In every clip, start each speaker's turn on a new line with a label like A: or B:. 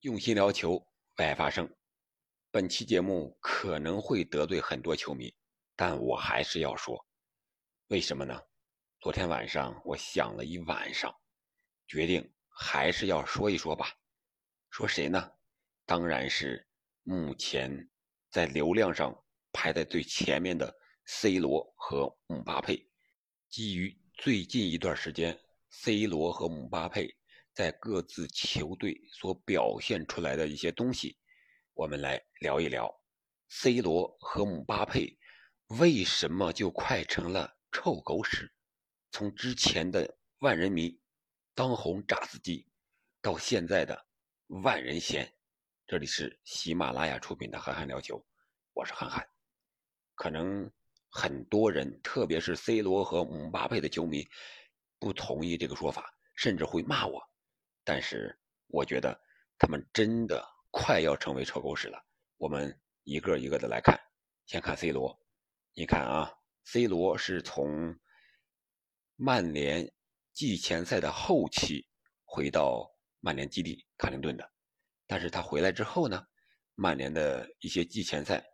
A: 用心聊球，为爱发声。本期节目可能会得罪很多球迷，但我还是要说，为什么呢？昨天晚上我想了一晚上，决定还是要说一说吧。说谁呢？当然是目前在流量上排在最前面的 C 罗和姆巴佩。基于最近一段时间，C 罗和姆巴佩。在各自球队所表现出来的一些东西，我们来聊一聊。C 罗和姆巴佩为什么就快成了臭狗屎？从之前的万人迷、当红炸子鸡，到现在的万人嫌。这里是喜马拉雅出品的《憨憨聊球》，我是憨憨。可能很多人，特别是 C 罗和姆巴佩的球迷，不同意这个说法，甚至会骂我。但是我觉得他们真的快要成为臭狗屎了。我们一个一个的来看，先看 C 罗。你看啊，C 罗是从曼联季前赛的后期回到曼联基地卡林顿的，但是他回来之后呢，曼联的一些季前赛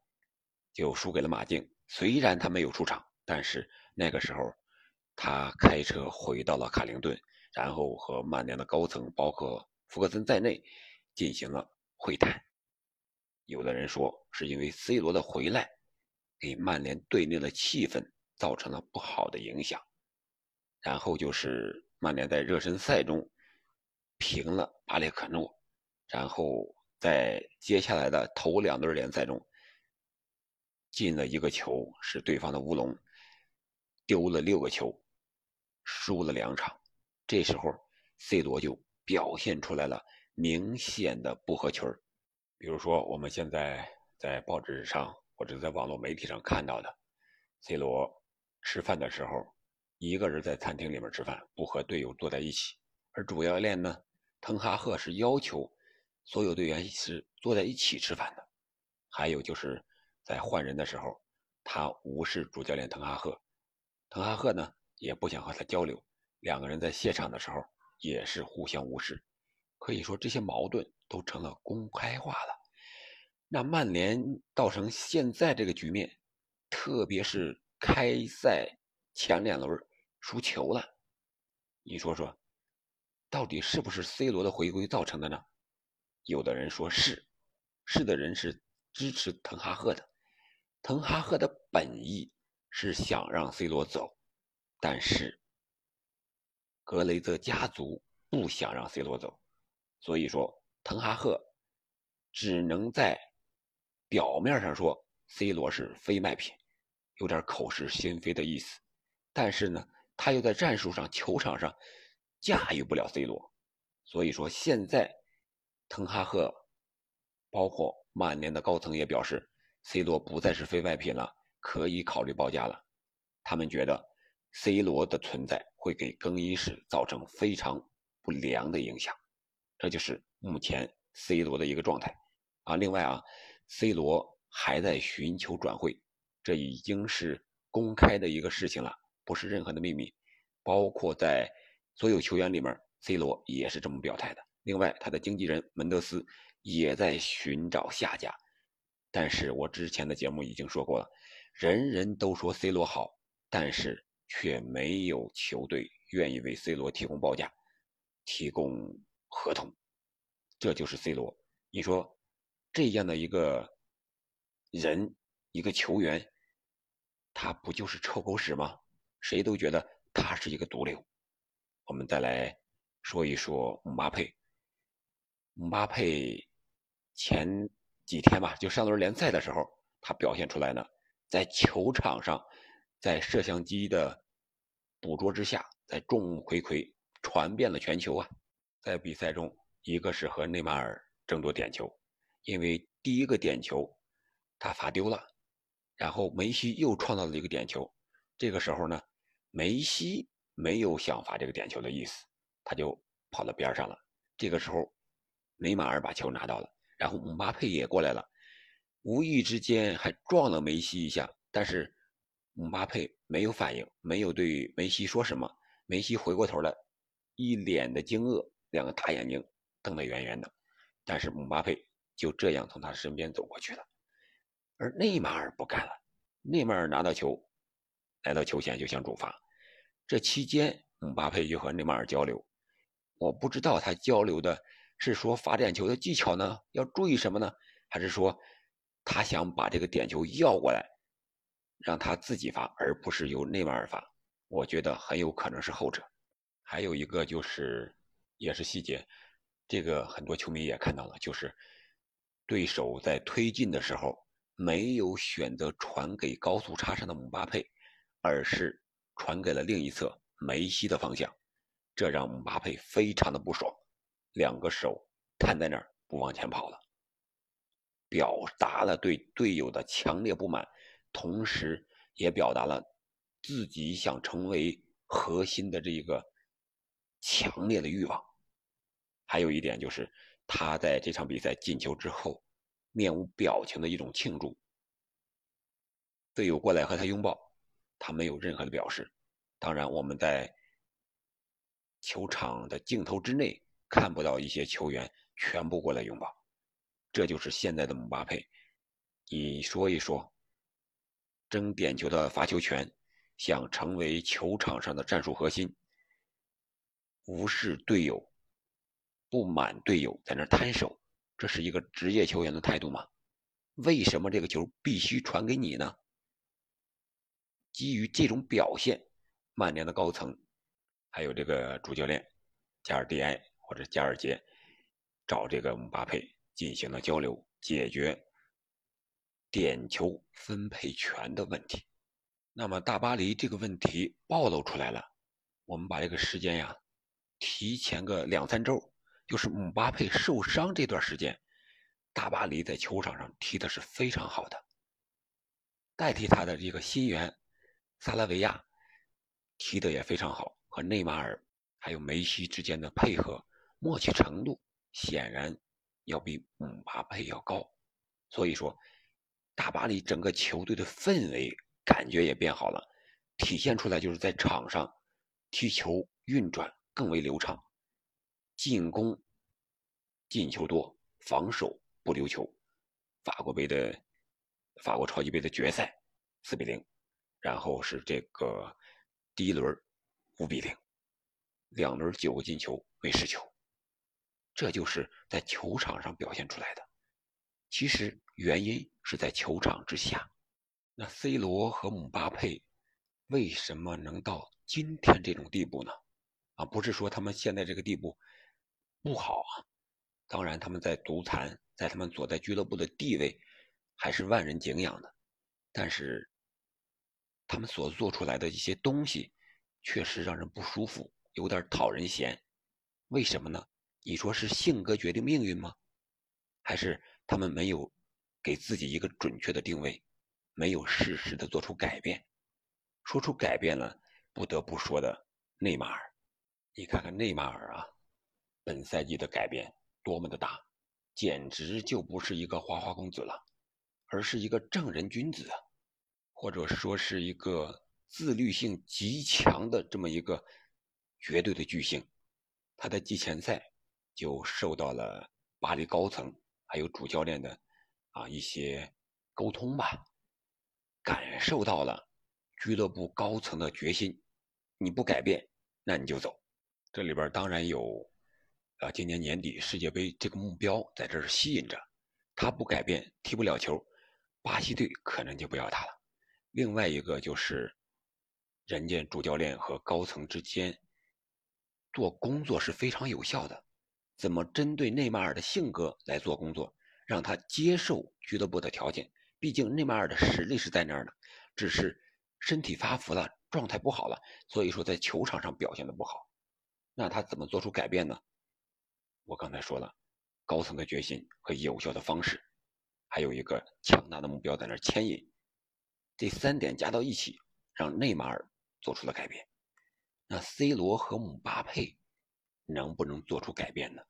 A: 就输给了马竞。虽然他没有出场，但是那个时候他开车回到了卡林顿。然后和曼联的高层，包括福格森在内，进行了会谈。有的人说，是因为 C 罗的回来，给曼联队内的气氛造成了不好的影响。然后就是曼联在热身赛中平了巴列克诺，然后在接下来的头两轮联赛中进了一个球，是对方的乌龙，丢了六个球，输了两场。这时候，C 罗就表现出来了明显的不合群比如说，我们现在在报纸上或者在网络媒体上看到的，C 罗吃饭的时候，一个人在餐厅里面吃饭，不和队友坐在一起。而主教练呢，滕哈赫是要求所有队员是坐在一起吃饭的。还有就是在换人的时候，他无视主教练滕哈赫，滕哈赫呢也不想和他交流。两个人在谢场的时候也是互相无视，可以说这些矛盾都成了公开化了。那曼联造成现在这个局面，特别是开赛前两轮输球了，你说说，到底是不是 C 罗的回归造成的呢？有的人说是，是的人是支持滕哈赫的，滕哈赫的本意是想让 C 罗走，但是。格雷泽家族不想让 C 罗走，所以说滕哈赫只能在表面上说 C 罗是非卖品，有点口是心非的意思。但是呢，他又在战术上、球场上驾驭不了 C 罗，所以说现在滕哈赫包括曼联的高层也表示，C 罗不再是非卖品了，可以考虑报价了。他们觉得。C 罗的存在会给更衣室造成非常不良的影响，这就是目前 C 罗的一个状态啊。另外啊，C 罗还在寻求转会，这已经是公开的一个事情了，不是任何的秘密。包括在所有球员里面，C 罗也是这么表态的。另外，他的经纪人门德斯也在寻找下家。但是我之前的节目已经说过了，人人都说 C 罗好，但是。却没有球队愿意为 C 罗提供报价、提供合同，这就是 C 罗。你说这样的一个人、一个球员，他不就是臭狗屎吗？谁都觉得他是一个毒瘤。我们再来说一说姆巴佩。姆巴佩前几天吧，就上轮联赛的时候，他表现出来呢，在球场上，在摄像机的。捕捉之下，在众目睽睽传遍了全球啊！在比赛中，一个是和内马尔争夺点球，因为第一个点球他罚丢了，然后梅西又创造了一个点球。这个时候呢，梅西没有想罚这个点球的意思，他就跑到边上了。这个时候，内马尔把球拿到了，然后姆巴佩也过来了，无意之间还撞了梅西一下，但是。姆巴佩没有反应，没有对梅西说什么。梅西回过头来，一脸的惊愕，两个大眼睛瞪得圆圆的。但是姆巴佩就这样从他身边走过去了，而内马尔不干了。内马尔拿到球，来到球前就想主罚。这期间，姆巴佩就和内马尔交流。我不知道他交流的是说罚点球的技巧呢，要注意什么呢？还是说他想把这个点球要过来，让他自己罚，而不是由内马尔罚？我觉得很有可能是后者。还有一个就是，也是细节，这个很多球迷也看到了，就是对手在推进的时候。没有选择传给高速插上的姆巴佩，而是传给了另一侧梅西的方向，这让姆巴佩非常的不爽，两个手摊在那儿不往前跑了，表达了对队友的强烈不满，同时也表达了自己想成为核心的这一个强烈的欲望。还有一点就是他在这场比赛进球之后。面无表情的一种庆祝，队友过来和他拥抱，他没有任何的表示。当然，我们在球场的镜头之内看不到一些球员全部过来拥抱。这就是现在的姆巴佩。你说一说，争点球的罚球权，想成为球场上的战术核心，无视队友，不满队友在那摊手。这是一个职业球员的态度吗？为什么这个球必须传给你呢？基于这种表现，曼联的高层还有这个主教练加尔蒂埃或者加尔杰找这个姆巴佩进行了交流，解决点球分配权的问题。那么大巴黎这个问题暴露出来了，我们把这个时间呀提前个两三周。就是姆巴佩受伤这段时间，大巴黎在球场上踢的是非常好的。代替他的这个新援萨拉维亚踢的也非常好，和内马尔还有梅西之间的配合默契程度显然要比姆巴佩要高。所以说，大巴黎整个球队的氛围感觉也变好了，体现出来就是在场上踢球运转更为流畅。进攻进球多，防守不留球。法国杯的法国超级杯的决赛四比零，然后是这个第一轮五比零，两轮九个进球没失球，这就是在球场上表现出来的。其实原因是在球场之下。那 C 罗和姆巴佩为什么能到今天这种地步呢？啊，不是说他们现在这个地步。不好啊！当然，他们在足坛，在他们所在俱乐部的地位，还是万人敬仰的。但是，他们所做出来的一些东西，确实让人不舒服，有点讨人嫌。为什么呢？你说是性格决定命运吗？还是他们没有给自己一个准确的定位，没有适时的做出改变？说出改变了，不得不说的内马尔，你看看内马尔啊！本赛季的改变多么的大，简直就不是一个花花公子了，而是一个正人君子，或者说是一个自律性极强的这么一个绝对的巨星。他在季前赛就受到了巴黎高层还有主教练的啊一些沟通吧，感受到了俱乐部高层的决心，你不改变，那你就走。这里边当然有。啊，今年年底世界杯这个目标在这儿吸引着，他不改变踢不了球，巴西队可能就不要他了。另外一个就是，人家主教练和高层之间做工作是非常有效的，怎么针对内马尔的性格来做工作，让他接受俱乐部的条件？毕竟内马尔的实力是在那儿的，只是身体发福了，状态不好了，所以说在球场上表现的不好。那他怎么做出改变呢？我刚才说了，高层的决心和有效的方式，还有一个强大的目标在那儿牵引，这三点加到一起，让内马尔做出了改变。那 C 罗和姆巴佩能不能做出改变呢？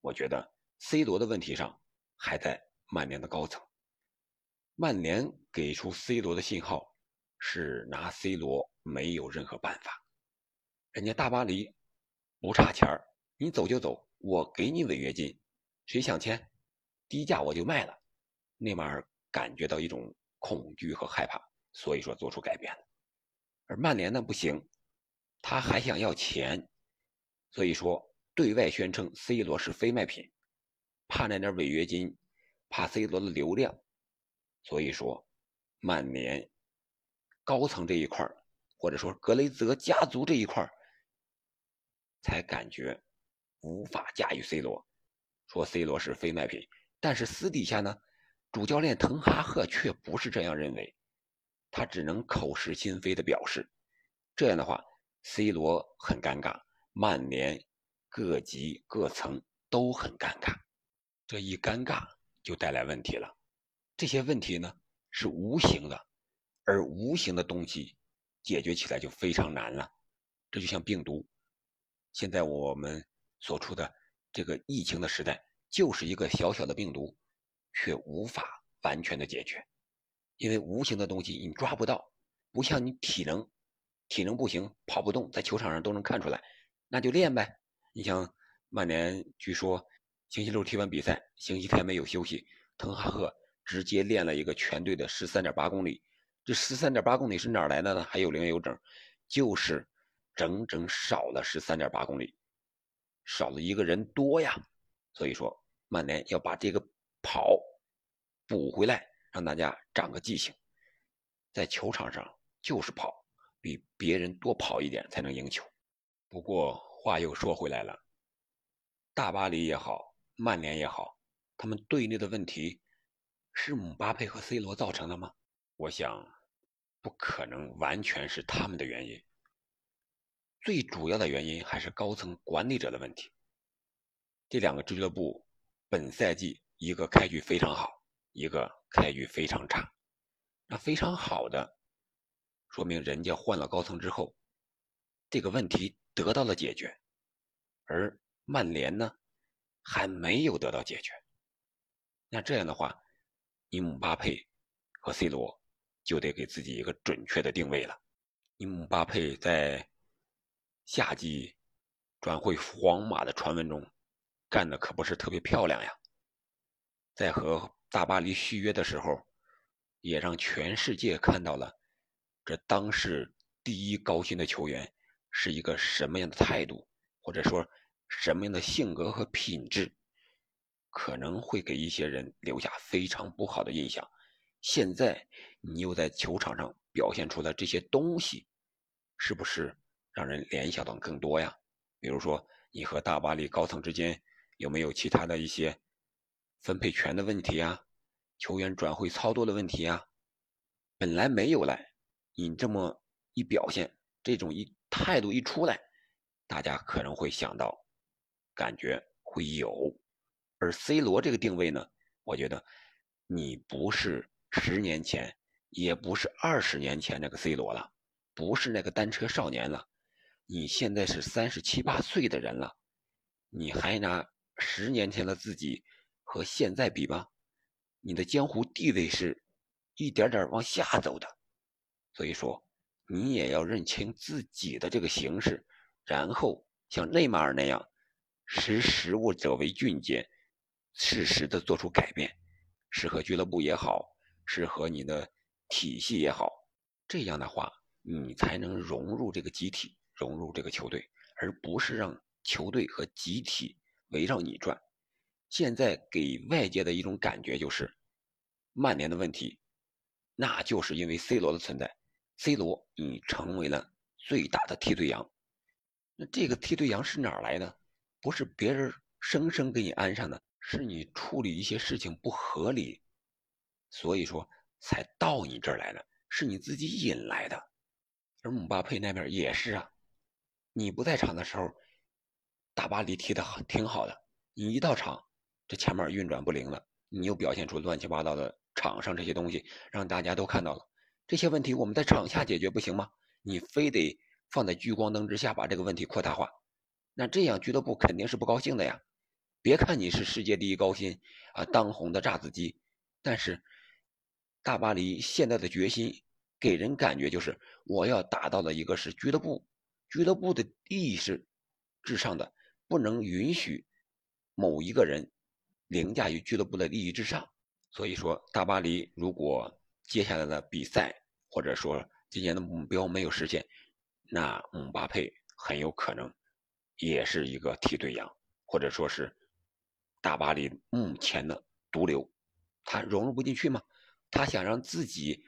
A: 我觉得 C 罗的问题上还在曼联的高层。曼联给出 C 罗的信号是拿 C 罗没有任何办法，人家大巴黎不差钱儿，你走就走。我给你违约金，谁想签，低价我就卖了。内马尔感觉到一种恐惧和害怕，所以说做出改变了。而曼联呢不行，他还想要钱，所以说对外宣称 C 罗是非卖品，怕那点违约金，怕 C 罗的流量，所以说曼联高层这一块或者说格雷泽家族这一块才感觉无法驾驭 C 罗，说 C 罗是非卖品。但是私底下呢，主教练滕哈赫却不是这样认为，他只能口是心非的表示。这样的话，C 罗很尴尬，曼联各级各层都很尴尬。这一尴尬就带来问题了。这些问题呢是无形的，而无形的东西解决起来就非常难了。这就像病毒。现在我们所处的这个疫情的时代，就是一个小小的病毒，却无法完全的解决，因为无形的东西你抓不到，不像你体能，体能不行，跑不动，在球场上都能看出来，那就练呗。你像曼联，据说星期六踢完比赛，星期天没有休息，滕哈赫直接练了一个全队的十三点八公里。这十三点八公里是哪来的呢？还有零有整，就是。整整少了十三点八公里，少了一个人多呀。所以说，曼联要把这个跑补回来，让大家长个记性，在球场上就是跑，比别人多跑一点才能赢球。不过话又说回来了，大巴黎也好，曼联也好，他们队内的问题是姆巴佩和 C 罗造成的吗？我想，不可能完全是他们的原因。最主要的原因还是高层管理者的问题。这两个俱乐部本赛季一个开局非常好，一个开局非常差。那非常好的，说明人家换了高层之后，这个问题得到了解决。而曼联呢，还没有得到解决。那这样的话，你姆巴佩和 C 罗就得给自己一个准确的定位了。你姆巴佩在。夏季转会皇马的传闻中，干的可不是特别漂亮呀。在和大巴黎续约的时候，也让全世界看到了这当世第一高薪的球员是一个什么样的态度，或者说什么样的性格和品质，可能会给一些人留下非常不好的印象。现在你又在球场上表现出了这些东西，是不是？让人联想到更多呀，比如说你和大巴黎高层之间有没有其他的一些分配权的问题啊，球员转会操作的问题啊？本来没有来，你这么一表现，这种一态度一出来，大家可能会想到，感觉会有。而 C 罗这个定位呢，我觉得你不是十年前，也不是二十年前那个 C 罗了，不是那个单车少年了。你现在是三十七八岁的人了，你还拿十年前的自己和现在比吗？你的江湖地位是一点点往下走的，所以说你也要认清自己的这个形势，然后像内马尔那样，识时务者为俊杰，适时的做出改变，适合俱乐部也好，适合你的体系也好，这样的话你才能融入这个集体。融入这个球队，而不是让球队和集体围绕你转。现在给外界的一种感觉就是，曼联的问题，那就是因为 C 罗的存在。C 罗，你成为了最大的替罪羊。那这个替罪羊是哪儿来的？不是别人生生给你安上的，是你处理一些事情不合理，所以说才到你这儿来的，是你自己引来的。而姆巴佩那边也是啊。你不在场的时候，大巴黎踢得好挺好的。你一到场，这前面运转不灵了，你又表现出乱七八糟的场上这些东西，让大家都看到了。这些问题我们在场下解决不行吗？你非得放在聚光灯之下把这个问题扩大化，那这样俱乐部肯定是不高兴的呀。别看你是世界第一高薪啊，当红的炸子鸡，但是大巴黎现在的决心给人感觉就是我要达到的一个是俱乐部。俱乐部的利益是至上的，不能允许某一个人凌驾于俱乐部的利益之上。所以说，大巴黎如果接下来的比赛或者说今年的目标没有实现，那姆巴佩很有可能也是一个替罪羊，或者说是大巴黎目前的毒瘤，他融入不进去吗？他想让自己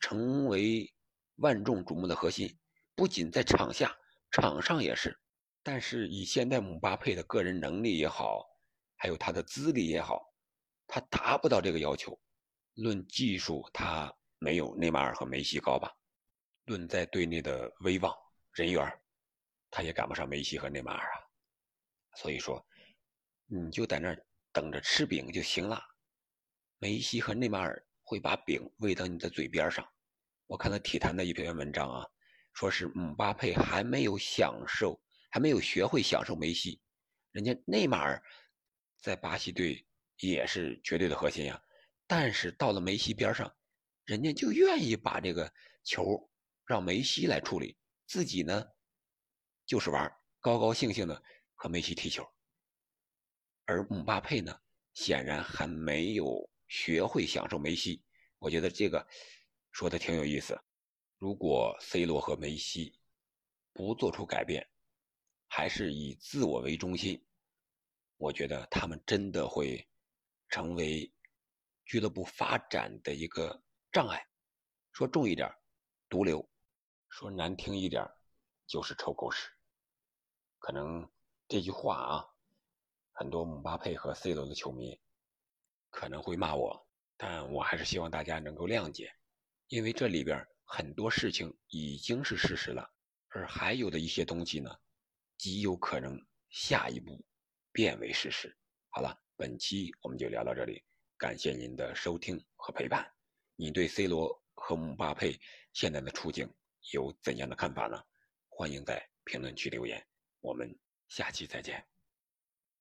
A: 成为万众瞩目的核心，不仅在场下，场上也是。但是以现在姆巴佩的个人能力也好，还有他的资历也好，他达不到这个要求。论技术，他没有内马尔和梅西高吧？论在队内的威望、人缘，他也赶不上梅西和内马尔啊。所以说，你就在那儿等着吃饼就行了。梅西和内马尔会把饼喂到你的嘴边上。我看了体坛的一篇文章啊，说是姆巴佩还没有享受。还没有学会享受梅西，人家内马尔在巴西队也是绝对的核心呀。但是到了梅西边上，人家就愿意把这个球让梅西来处理，自己呢就是玩，高高兴兴的和梅西踢球。而姆巴佩呢，显然还没有学会享受梅西。我觉得这个说的挺有意思。如果 C 罗和梅西不做出改变，还是以自我为中心，我觉得他们真的会成为俱乐部发展的一个障碍。说重一点，毒瘤；说难听一点，就是臭狗屎。可能这句话啊，很多姆巴佩和 C 罗的球迷可能会骂我，但我还是希望大家能够谅解，因为这里边很多事情已经是事实了，而还有的一些东西呢。极有可能下一步变为事实。好了，本期我们就聊到这里，感谢您的收听和陪伴。你对 C 罗和姆巴佩现在的处境有怎样的看法呢？欢迎在评论区留言。我们下期再见。